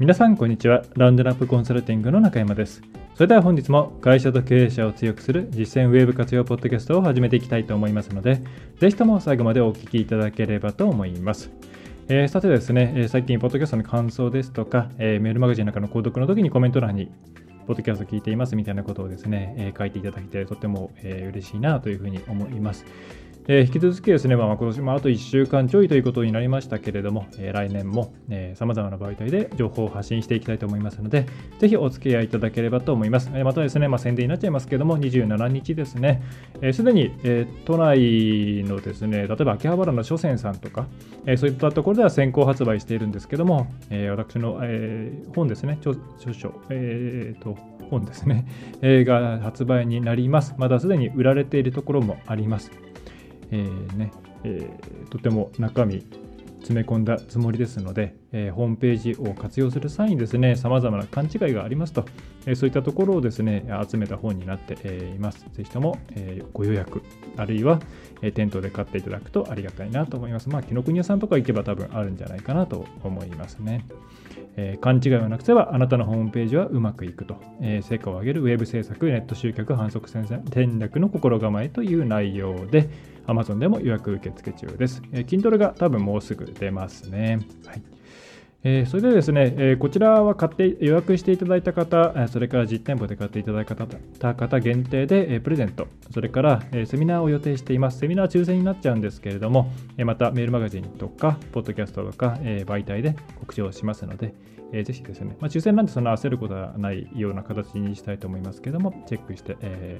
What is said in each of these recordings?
皆さんこんにちは。ラウンドナップコンサルティングの中山です。それでは本日も会社と経営者を強くする実践ウェブ活用ポッドキャストを始めていきたいと思いますのでぜひとも最後までお聞きいただければと思います。えー、さてですね、えー、最近、ポッドキャストの感想ですとか、えー、メールマガジンなんかの購読の時にコメント欄にポッドキャスト聞いていますみたいなことをですね、えー、書いていただいてとても、えー、嬉しいなというふうに思います。えー、引き続きですね、まあ、今年もあと1週間ちょいということになりましたけれども、えー、来年もさまざまな媒体で情報を発信していきたいと思いますので、ぜひお付き合いいただければと思います。えー、またですね、まあ、宣伝になっちゃいますけれども、27日ですね、す、えー、で、に、えー、都内のですね、例えば秋葉原の書店さんとか、えー、そういったところでは先行発売しているんですけども、えー、私の、えー、本ですね、著書、えーと、本ですね、えー、が発売になります。まだすでに売られているところもあります。えー、ねえー、とても中身詰め込んだつもりですので、えー、ホームページを活用する際にですね、様々な勘違いがありますと、えー、そういったところをですね、集めた本になって、えー、います。ぜひとも、えご予約、あるいは、え店頭で買っていただくとありがたいなと思います。まあ、紀ノ国屋さんとか行けば多分あるんじゃないかなと思いますね。えー、勘違いをなくせばあなたのホームページはうまくいくと、えー、成果を上げるウェブ制作、ネット集客、反則戦略の心構えという内容で、Amazon でも予約受付中です。えー、Kindle が多分もうすぐ出ますね。はいえー、それでですね、えー、こちらは買って予約していただいた方、それから実店舗で買っていただいた方限定で、えー、プレゼント、それから、えセミナーを予定しています。セミナー抽選になっちゃうんですけれども、えまたメールマガジンとか、ポッドキャストとか、え媒体で告知をしますので、えぜひですね、まあ、抽選なんてそんな焦ることはないような形にしたいと思いますけども、チェックして、え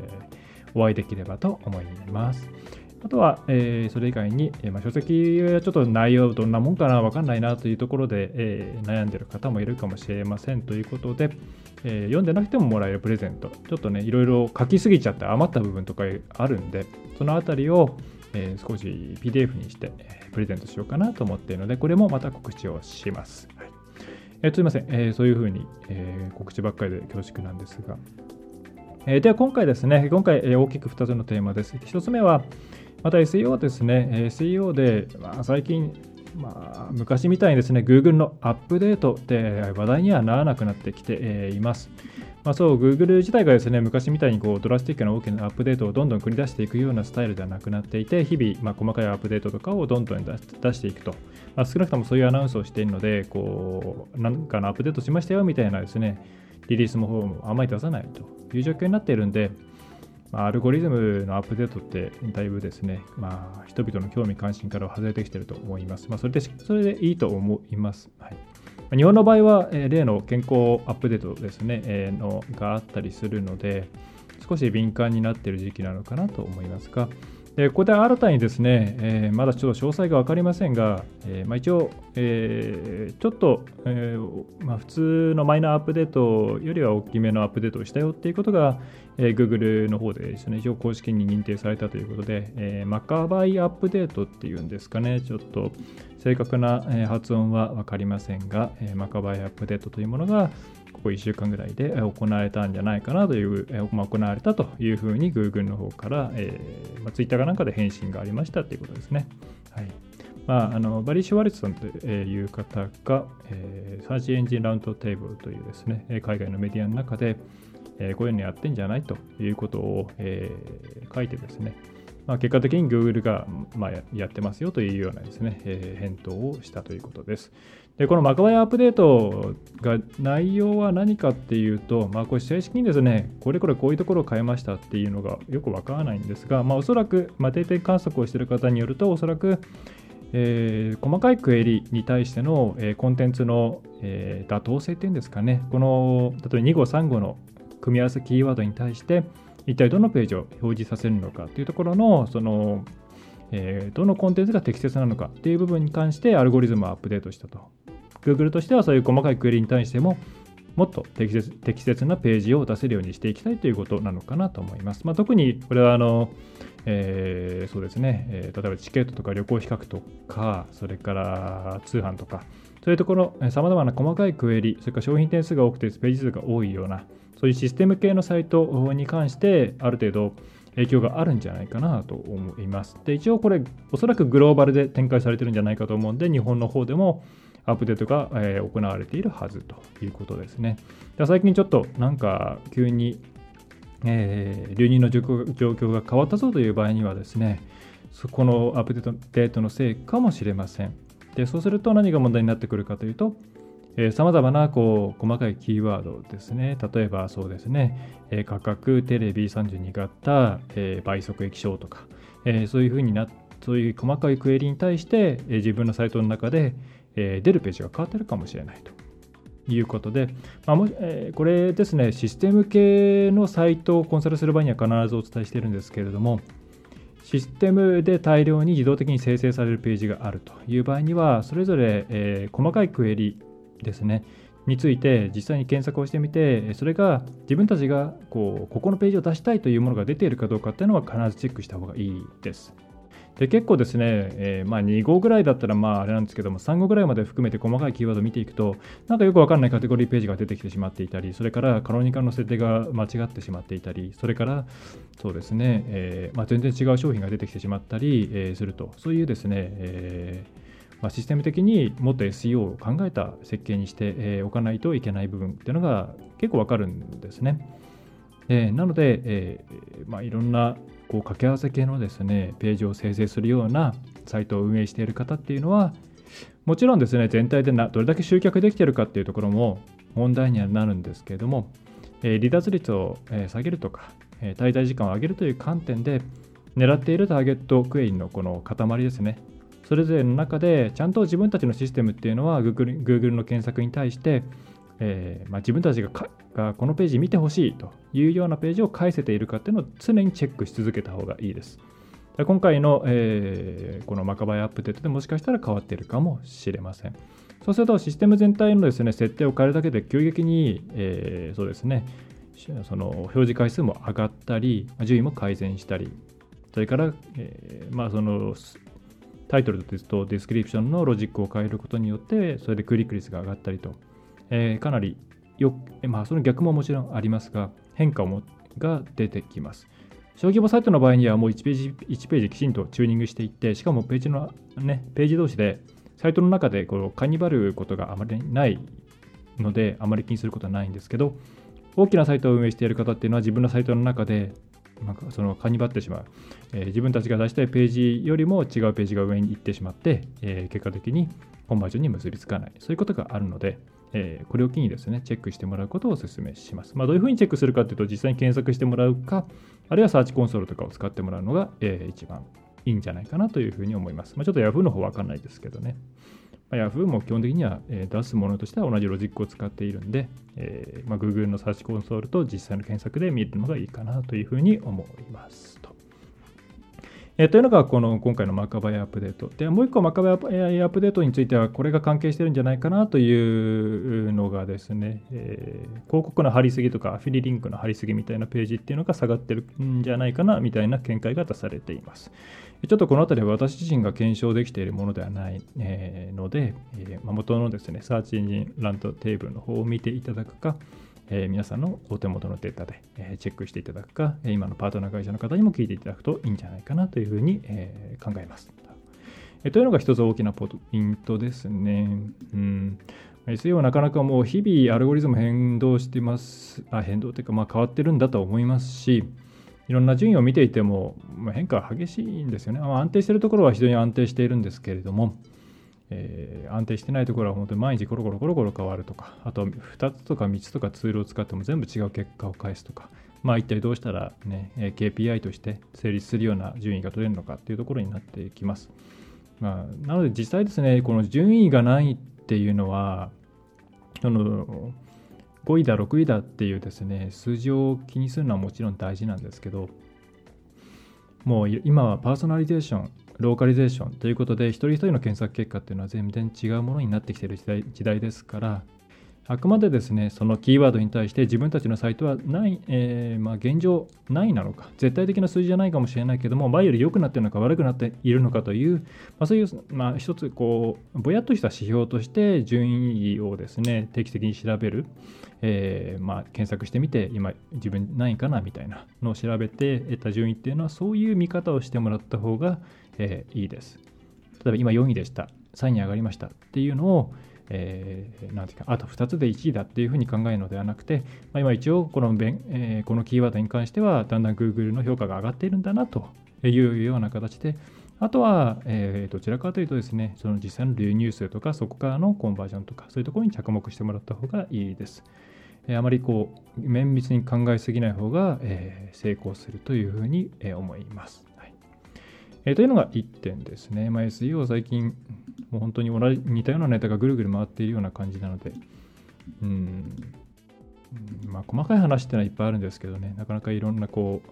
お会いできればと思います。あとは、えー、それ以外に、えーまあ、書籍はちょっと内容どんなもんかな、わかんないなというところで、えー、悩んでる方もいるかもしれませんということで、え、読んでなくてももらえるプレゼント、ちょっとね、いろいろ書きすぎちゃって余った部分とかあるんで、そのあたりを、え、少し PDF にして、え、プレゼントしようかなと思っているので、これもまた告知をします。はいえー、すみません、え、そういうふうに、え、告知ばっかりで恐縮なんですが、え、では今回ですね、今回、え、大きく2つのテーマです。1つ目は、また SEO はですね、SEO で、まあ、最近、まあ、昔みたいにですね、Google のアップデートって話題にはならなくなってきています。まあ、そう、Google 自体がですね、昔みたいにこうドラスティックな大きなアップデートをどんどん繰り出していくようなスタイルではなくなっていて、日々、まあ、細かいアップデートとかをどんどん出していくと。まあ、少なくともそういうアナウンスをしているので、こう、なんかのアップデートしましたよみたいなですね、リリースの方もあまり出さないという状況になっているんで、まあ、アルゴリズムのアップデートってだいぶですね、まあ、人々の興味関心からは外れてきてると思います。まあ、それでそれでいいと思います。はい日本の場合は、えー、例の健康アップデートですね、えー、のがあったりするので、少し敏感になっている時期なのかなと思いますが、えここで新たにですね、えー、まだちょっと詳細が分かりませんが、えー、まあ、一応、え、ちょっと、えまあ、普通のマイナーアップデートよりは大きめのアップデートをしたよっていうことが、え Google の方でですね、一応公式に認定されたということで、えマカバイアップデートっていうんですかね、ちょっと正確な発音は分かりませんが、えマカバイアップデートというものが、ここ1週間ぐらいで行われたんじゃないかなという、まあ、行われたというふうに Google の方から、えーまあ、Twitter かなんかで返信がありましたということですね。はいまあ、あのバリー・シュワルツさんという方が、えー、サーチエンジンラウンドテーブルというですね、海外のメディアの中で、え、こういうのやってんじゃないということを、え、書いてですね、まあ、結果的に Google が、ま、やってますよというようなですね、え、返答をしたということです。で、このマカバイアップデートが内容は何かっていうと、まあ、これ正式にですね、これこれこういうところを変えましたっていうのがよくわからないんですが、まあ、おそらく、まあ、定点観測をしている方によると、おそらく、えー、細かいクエリに対しての、えー、コンテンツの、えー、妥当性っていうんですかね、この例えば2号、3号の組み合わせキーワードに対して、一体どのページを表示させるのかというところの、その、えー、どのコンテンツが適切なのかっていう部分に関してアルゴリズムをアップデートしたと。Google としてはそういう細かいクエリに対しても、もっと適切適切なページを出せるようにしていきたいということなのかなと思います。まあ、特にこれはあの、えー、そうですね、えー、例えばチケットとか旅行比較とか、それから通販とか、そういうところ、さまざまな細かいクエリ、それから商品点数が多くてページ数が多いような、そういうシステム系のサイトに関して、ある程度影響があるんじゃないかなと思います。で、一応これ、おそらくグローバルで展開されてるんじゃないかと思うんで、日本の方でもアップデートが、え行われているはずということですね。最近ちょっとなんか急に、えー、流入の状況が変わったぞという場合にはですね、そこのアップデートのせいかもしれません。でそうすると何が問題になってくるかというと、さまざまなこう細かいキーワードですね。例えばそうですね、えー、価格、テレビ32型、えー、倍速液晶とか、えー、そういうふうになそういう細かいクエリに対して、えー、自分のサイトの中で、えー、出るページが変わってるかもしれないと。いうことで、まあもえー、これですね、システム系のサイトをコンサルする場合には必ずお伝えしているんですけれども、システムで大量に自動的に生成されるページがあるという場合には、それぞれ、えー、細かいクエリですね、について実際に検索をしてみて、それが自分たちがこうここのページを出したいというものが出ているかどうかっていうのは必ずチェックした方がいいです。で結構ですね、えー、まあ、2号ぐらいだったらまああれなんですけども、3号ぐらいまで含めて細かいキーワードを見ていくと、なんかよくわかんないカテゴリーページが出てきてしまっていたり、それからカロニカの設定が間違ってしまっていたり、それからそうですね、えー、まあ、全然違う商品が出てきてしまったり、えー、すると、そういうですね、えまあ、システム的にもっと SEO を考えた設計にしておかないといけない部分っていうのが結構わかるんですね。え、なので、えまあ、いろんなこう掛け合わせ系のですねページを生成するようなサイトを運営している方っていうのはもちろんですね全体でなどれだけ集客できてるかっていうところも問題にはなるんですけれども、え、離脱率を下げるとか、え、滞在時間を上げるという観点で狙っているターゲットクエリのこの塊ですねそれぞれの中でちゃんと自分たちのシステムっていうのは Google, の検索に対して、えーまあ、自分たちががこのページ見てほしいというようなページを返せているかっていうのを常にチェックし続けた方がいいです。今回の、えー、このマカバイ update でもしかしたら変わっているかもしれません。そうするとシステム全体のですね設定を変えるだけで急激に、えー、そうですねその表示回数も上がったり順位も改善したりそれから、えー、まあそのタイトルとディスクリプションのロジックを変えることによって、それでクリック率が上がったりと、えー、かなりよ、まあ、その逆ももちろんありますが、変化もが出てきます。小規模サイトの場合にはもう1ページ1ページきちんとチューニングしていって、しかもページの、ね、ページ同士でサイトの中でこのカニバルことがあまりないので、あまり気にすることはないんですけど、大きなサイトを運営している方っていうのは自分のサイトの中でまあ、そのカニバってしまう、えー、自分たちが出したいページよりも違うページが上に行ってしまって、えー、結果的にコンバージョンに結びつかない。そういうことがあるので、えー、これを機にですねチェックしてもらうことをお勧めします、まあ、どういうふうにチェックするかというと実際に検索してもらうかあるいはサーチコンソールとかを使ってもらうのが、えー、一番いいんじゃないかなというふうに思います、まあ、ちょっと Yahoo の方わかんないですけどね。ま Yahoo も基本的には、え出すものとしては同じロジックを使っているんで、えーまあ、Google のサーチコンソールと実際の検索で見るのがいいかなというふうに思いますと。えー、というのがこの今回のマカバイアップデート。で、もう一個マカバイアップデートについてはこれが関係してるんじゃないかなというのがですね、えー、広告の貼りすぎとかアフィリリンクの貼りすぎみたいなページっていうのが下がってるんじゃないかなみたいな見解が出されています。ちょっとこの辺りは私自身が検証できているものではない、ので、えー、元のですね、サーチエンジンラントテーブルの方を見ていただくか、えー、皆さんのお手元のデータで、えチェックしていただくか、今のパートナー会社の方にも聞いていただくといいんじゃないかなというふうに、え考えます。えというのが一つ大きなポイントですね。うん SEO はなかなかもう日々アルゴリズム変動してます、あ変動というかまあ変わってるんだと思いますし、いろんな順位を見ていても、ま、変化は激しいんですよね。ま、安定しているところは非常に安定しているんですけれども、えー、安定してないところは本当に毎日コロコロコロコロ変わるとか、あと2つとか3つとかツールを使っても全部違う結果を返すとか、まあ一体どうしたらね、KPI として成立するような順位が取れるのかっていうところになってきます。まあ、なので実際ですね、この順位がないっていうのは、その5位だ6位だっていうですね数字を気にするのはもちろん大事なんですけどもう今はパーソナリゼーションローカリゼーションということで一人一人の検索結果っていうのは全然違うものになってきてる時代時代ですからあくまでですね、そのキーワードに対して自分たちのサイトはない、えー、まあ、現状ないなのか、絶対的な数字じゃないかもしれないけども、前より良くなっているのか悪くなっているのかという、まあ、そういう、まあ、一つこう、ぼやっとした指標として順位をですね、定期的に調べる、えー、まあ、検索してみて、今自分何位かなみたいなのを調べて得た順位っていうのは、そういう見方をしてもらった方が、えー、いいです。例えば今4位でした、3位に上がりましたっていうのを、えー、なんていうか、あと2つで1位だっていうふうに考えるのではなくて、まあ、今一応このえー、このキーワードに関しては、だんだん Google の評価が上がっているんだなというような形で、あとは、えー、どちらかというとですね、その実際の流入数とか、そこからのコンバージョンとか、そういうところに着目してもらった方がいいです。えー、あまりこう、綿密に考えすぎない方が、えー、成功するというふうに、え思います。えー、というのが1点ですね。まあ、SEO 最近、もう本当に同じ似たようなネタがぐるぐる回っているような感じなので、うん、まあ、細かい話ってのはいっぱいあるんですけどね、なかなかいろんなこ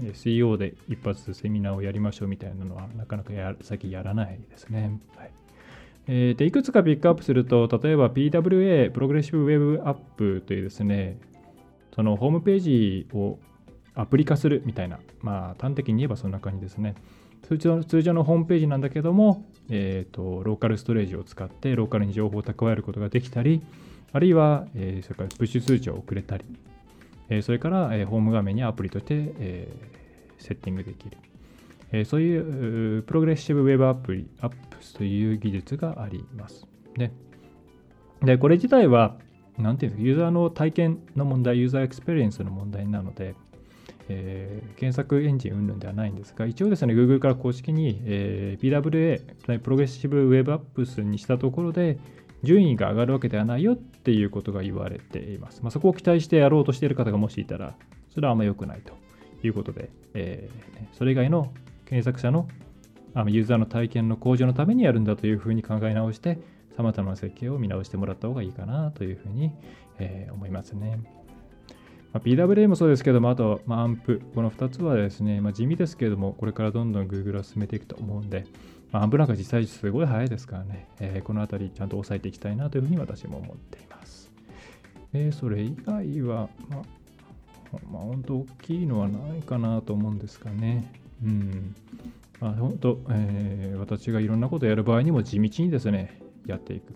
う、SEO で一発セミナーをやりましょうみたいなのは、なかなかや最近やらないですね。はいえー、でいくつかピックアップすると、例えば PWA、プログレッシブウェブアップというですね、そのホームページをアプリ化するみたいな、まあ端的に言えばそんな感じですね。通常通常のホームページなんだけども、えーと、ローカルストレージを使ってローカルに情報を蓄えることができたり、あるいは、えー、それからプッシュ通知を送れたり、えー、それから、えー、ホーム画面にアプリとして、えー、セッティングできる。えー、そういう Progressive Web アプリ、 Apps という技術があります。ね、で、これ自体は、なんていうんですか、ユーザーの体験の問題、ユーザーエクスペリエンスの問題なので、えー、検索エンジン云々ではないんですが、一応ですね、Google から公式に、えー、PWA、 Progressive Web Apps にしたところで、順位が上がるわけではないよっていうことが言われています。まあ、そこを期待してやろうとしている方がもしいたら、それはあんま良くないということで、えー、それ以外の検索者のユーザーの体験の向上のためにやるんだというふうに考え直して、さまざまな設計を見直してもらった方がいいかなというふうに、えー、思いますね。まあ、PWA もそうですけども、あと、まあ、アンプ、この2つはですね、まあ、地味ですけども、これからどんどん Google は進めていくと思うんで、まあ、アンプなんか実際すごい早いですからね、えー、このあたりちゃんと押さえていきたいなというふうに私も思っています。えー、それ以外は、まあ、まあ、本当大きいのはないかなと思うんですかね。うん。まあ、本当、えー、私がいろんなことをやる場合にも地道にですね、やっていく。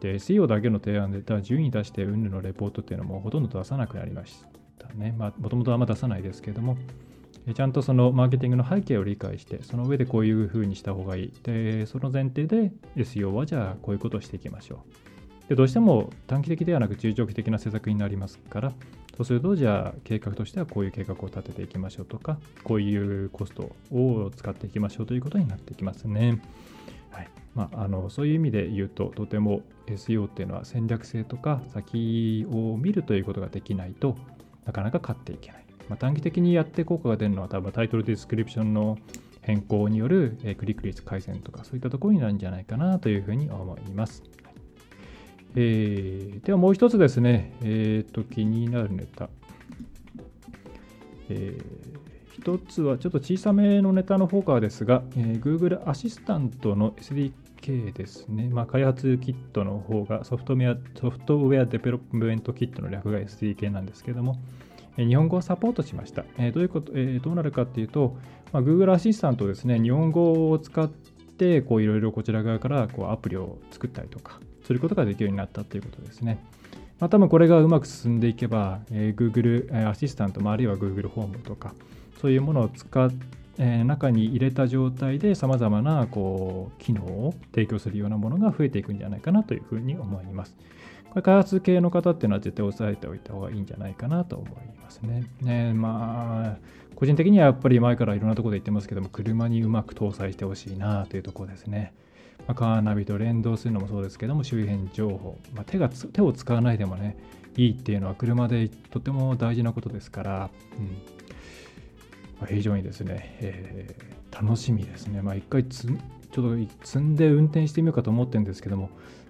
で、SEO だけの提案で、ただ順位出して、うんぬのレポートっていうのもほとんど出さなくなりましたね。まあ、もともとあんま出さないですけれども、ちゃんとそのマーケティングの背景を理解して、その上でこういうふうにした方がいい。で、その前提で SEO はじゃあこういうことをしていきましょう。で、どうしても短期的ではなく中長期的な施策になりますから、そうすると、じゃあ計画としてはこういう計画を立てていきましょうとか、こういうコストを使っていきましょうということになってきますね。はいまあ、あのそういう意味で言うと、とても SEO っていうのは戦略性とか先を見るということができないとなかなか勝っていけない。まあ、短期的にやって効果が出るのは多分タイトルディスクリプションの変更によるクリック率改善とかそういったところになるんじゃないかなというふうに思います。えー、ではもう一つですね、えー、と気になるネタ。えー一つはちょっと小さめのネタの方からですが、えー、Google アシスタントの SDK ですね。まあ、開発キットの方がソフトウェア Software Development Kit の略が SDK なんですけども、えー、日本語をサポートしました。えー、どういうこと、え、どうなるかっていうと、まあ、Google アシスタントですね、日本語を使っていろいろこちら側からこうアプリを作ったりとかすることができるようになったということですね。まあ、多分これがうまく進んでいけば、えー、Google アシスタント、まあ、あるいは Google ホームとか、そういうものを使って、えー、中に入れた状態でさまざまなこう機能を提供するようなものが増えていくんじゃないかなというふうに思います。これ開発系の方っていうのは絶対押さえておいた方がいいんじゃないかなと思いますね。ねまあ、個人的にはやっぱり前からいろんなところで言ってますけども、車にうまく搭載してほしいなというところですね。まあ、カーナビと連動するのもそうですけども、周辺情報、まあ、手が手を使わないでもね、いいっていうのは車でとても大事なことですから、うん非常にですね、えー、楽しみですね。まあ、一回つ、ちょっと積んで運転してみようかと思ってるんですけども、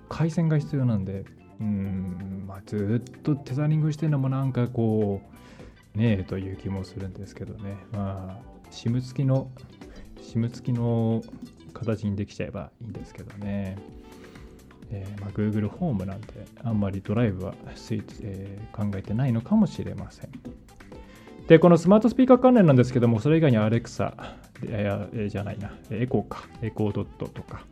回線が必要なんで、うん、まあ、ずっとテザリングしてるのもなんかこう、ねえという気もするんですけどね。まあ、SIM 付きの、SIM 付きの形にできちゃえばいいんですけどね。えーまあ、Google ホームなんてあんまりドライブはスイーツ、えー、考えてないのかもしれません。で、このスマートスピーカー関連なんですけども、それ以外に Alexa、じゃないな、エコーか、エコードットとか、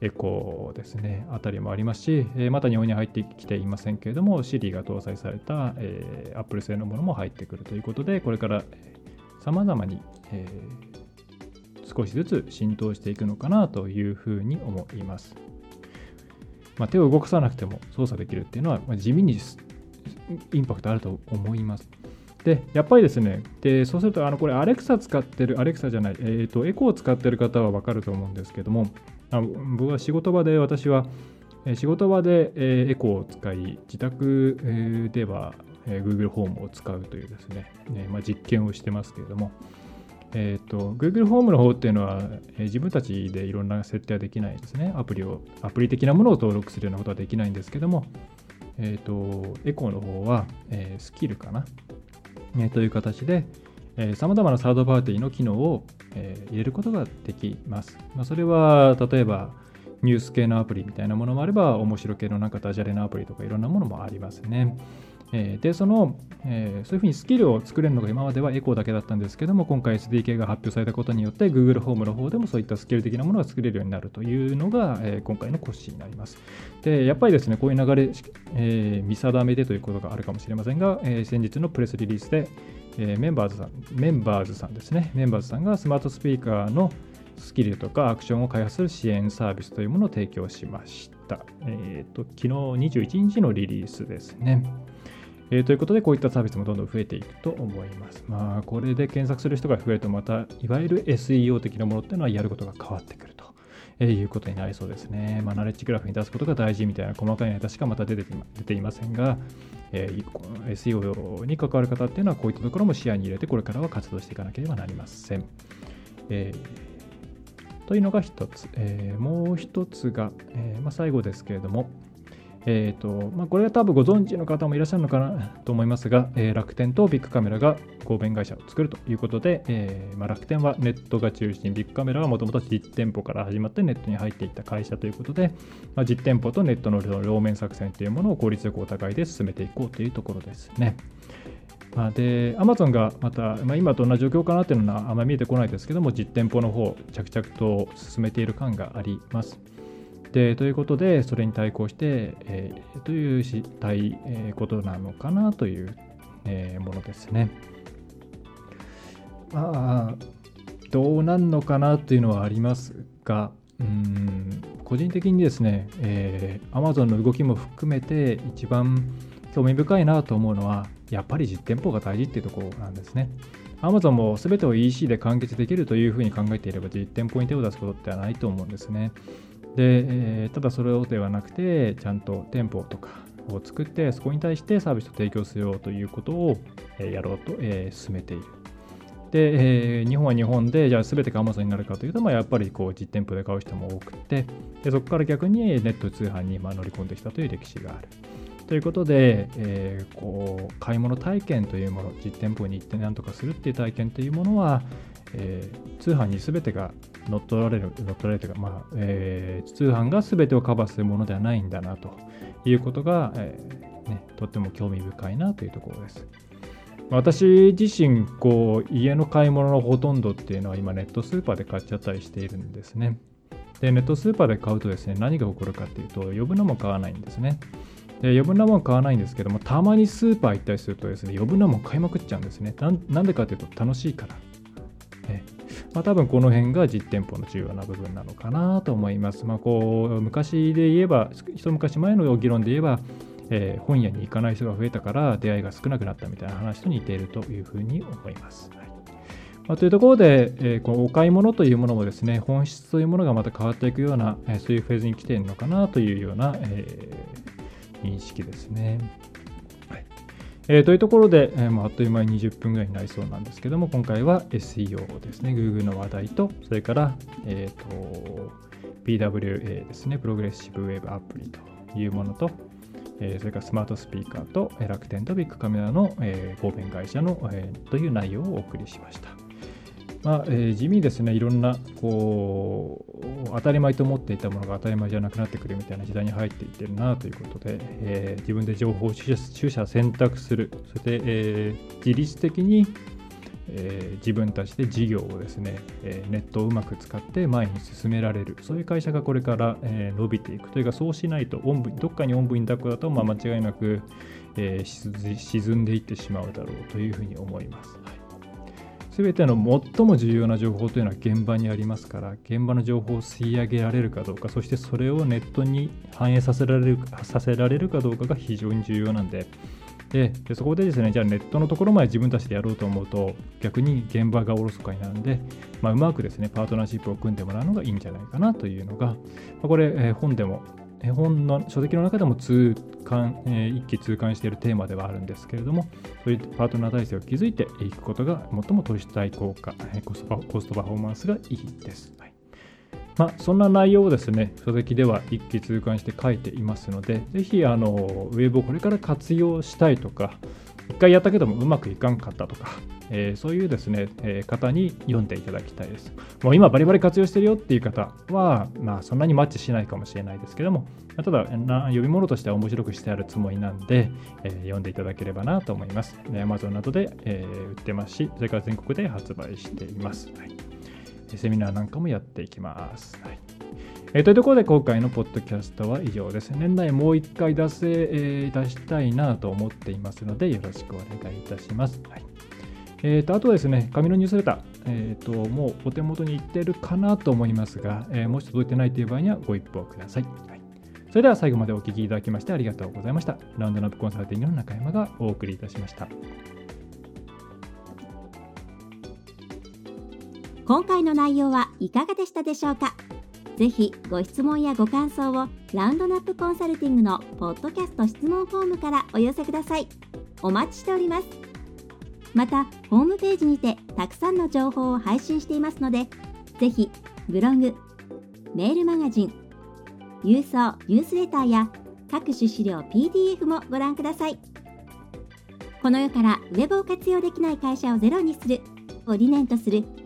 エコーですね、あたりもありますし、え、また日本に入ってきていませんけれども、Siri が搭載された、えー、Apple 製のものも入ってくるということで、これからさまざまに、えー、少しずつ浸透していくのかなというふうに思います。まあ、手を動かさなくても操作できるっていうのは、ま、地味にインパクトあると思います。で、やっぱりですね、でそうすると、あのこれ、アレクサ使ってる、アレクサじゃない、えっ、ー、と、エコーを使ってる方はわかると思うんですけども、あ僕は仕事場で、私は、仕事場で、え、エコーを使い、自宅、では、え、Google ホームを使うというですね、えまあ、実験をしてますけれども、えっ、と、Google ホームの方っていうのは、えー、自分たちでいろんな設定はできないですね。アプリを、アプリ的なものを登録するようなことはできないんですけども、えっ、と、エコーの方は、えスキルかな。えという形で、さまざまなサードパーティーの機能を、え、入れることができます。まあ、それは例えばニュース系のアプリみたいなものもあれば面白系のなんかダジャレのアプリとかいろんなものもありますね。え、で、その、えー、そういうふうにスキルを作れるのが今まではエコーだけだったんですけども、今回 SDK が発表されたことによって Google ホームの方でもそういったスキル的なものが作れるようになるというのが、えー、今回のコッシーになります。で、やっぱりですね、こういう流れ、え見定めでということがあるかもしれませんが、え先日のプレスリリースで、え、メンバーズさん、メンバーズさんですね。メンバーズさんがスマートスピーカーのスキルとかアクションを開発する支援サービスというものを提供しました。えっ、ー、と、昨日21日のリリースですね。えー、ということで、こういったサービスもどんどん増えていくと思います。まあ、これで検索する人が増えると、また、いわゆる SEO 的なものっていうのはやることが変わってくると。えー、いうことになりそうですね。まあ、ナレッジグラフに出すことが大事みたいな細かいネタしかまた出て出ていませんが、えー、SEO に関わる方っていうのはこういったところも視野に入れてこれからは活動していかなければなりません。えー、というのが一つ。えー、もう一つが、えまあ、最後ですけれども、えーとまあ、これは多分ご存知の方もいらっしゃるのかなと思いますが、えー、楽天とビッグカメラが合弁会社を作るということで、えーまあ、楽天はネットが中心、ビッグカメラはもともと実店舗から始まってネットに入っていった会社ということで、まあ、実店舗とネットの両面作戦というものを効率よくお互いで進めていこうというところですね。まあ、で、アマゾンがまた、まあ、今どんな状況かなっていうのはあんまり見えてこないですけども、実店舗の方、着々と進めている感があります。でということで、それに対抗して、えー、というしたい、えことなのかなという、えー、ものですね。まあ、どうなんのかなというのはありますが、うん個人的にですね、えー、Amazon の動きも含めて一番興味深いなと思うのは、やっぱり実店舗が大事っていうところなんですね。Amazon も全てを EC で完結できるというふうに考えていれば実店舗に手を出すことってはないと思うんですね。で、えー、ただそれをではなくて、ちゃんと店舗とかを作って、そこに対してサービスを提供しようということをえやろうと、えー、進めている。で、えー、日本は日本で、じゃあ全てが Amazon になるかというと、まあ、やっぱりこう実店舗で買う人も多くて、でそこから逆にネット通販にまあ乗り込んできたという歴史がある。ということで、えー、こう買い物体験というもの、実店舗に行って何とかするっていう体験というものは、えー、通販に全てが乗っ取られる、乗っ取られるというか、まあえー、通販が全てをカバーするものではないんだなということが、えーね、とっても興味深いなというところです。私自身こう家の買い物のほとんどっていうのは今ネットスーパーで買っちゃったりしているんですね。でネットスーパーで買うとですね何が起こるかっていうと余分なもん買わないんですね。で余分なもん買わないんですけどもたまにスーパー行ったりするとですね余分なもん買いまくっちゃうんですね。なんでかっていうと楽しいから。まあ、多分この辺が実店舗の重要な部分なのかなと思います。まあ、こう昔で言えば、一昔前の議論で言えば、えー、本屋に行かない人が増えたから出会いが少なくなったみたいな話と似ているというふうに思います。はいまあ、というところで、えー、このお買い物というものもですね、本質というものがまた変わっていくような、えー、そういうフェーズに来ているのかなというような、えー、認識ですね。えー、というところで、えー、あっという間に20分ぐらいになりそうなんですけども、今回は SEO ですね、Google の話題と、それから、えーと、PWA ですね、プログレッシブウェブアプリというものと、えー、それからスマートスピーカーと楽天とビッグカメラの、えー、合弁会社の、えー、という内容をお送りしました。まあえー、地味ですね、いろんなこう当たり前と思っていたものが当たり前じゃなくなってくるみたいな時代に入っていってるなということで、えー、自分で情報を取捨選択する、そして、えー、自律的に、えー、自分たちで事業をですね、えネットをうまく使って前に進められる、そういう会社がこれから、え伸びていくというか、そうしないと、どっかにおんぶに抱っこだと、まあ、間違いなく、え沈んでいってしまうだろうというふうに思います。はい。全ての最も重要な情報というのは現場にありますから現場の情報を吸い上げられるかどうかそしてそれをネットに反映させられるさせられるかどうかが非常に重要なんで。でそこでですねじゃあネットのところまで自分たちでやろうと思うと逆に現場がおろそかになるんで、まあ、うまくですねパートナーシップを組んでもらうのがいいんじゃないかなというのが、まあ、これ、え、本でも絵本の書籍の中でも通関、えー、一気通貫しているテーマではあるんですけれども、そういうパートナー体制を築いていくことが最も投資対効果、えー、コストコストパフォーマンスがいいです。はいまあ、そんな内容をですね、書籍では一気通貫して書いていますので、ぜひあのウェブをこれから活用したいとか、1回やったけどもうまくいかんかったとか、えー、そういうですね、えー、方に読んでいただきたいです。もう今バリバリ活用してるよっていう方は、まあそんなにマッチしないかもしれないですけども、ただ読み物としては面白くしてあるつもりなんで、えー、読んでいただければなと思います。Amazon などで、え売ってますし、それから全国で発売しています。はい、セミナーなんかもやっていきます。はいえー、というところで今回のポッドキャストは以上です。年内もう一回出せ、えー、出したいなと思っていますので、よろしくお願いいたします。はいえーと、あとですね、紙のニュースレター、えーと、もうお手元にいってるかなと思いますが、えー、もし届いてないという場合にはご一報ください。はい、それでは最後までお聞きいただきましてありがとうございました。ラウンドナップコンサルティングの中山がお送りいたしました。今回の内容はいかがでしたでしょうか？ぜひご質問やご感想をラウンドナップコンサルティングのポッドキャスト質問フォームからお寄せください。お待ちしております。また、ホームページにてたくさんの情報を配信していますので、ぜひブログ、メールマガジン、郵送ニュースレターや各種資料 PDF もご覧ください。この世からウェブを活用できない会社をゼロにするを理念とする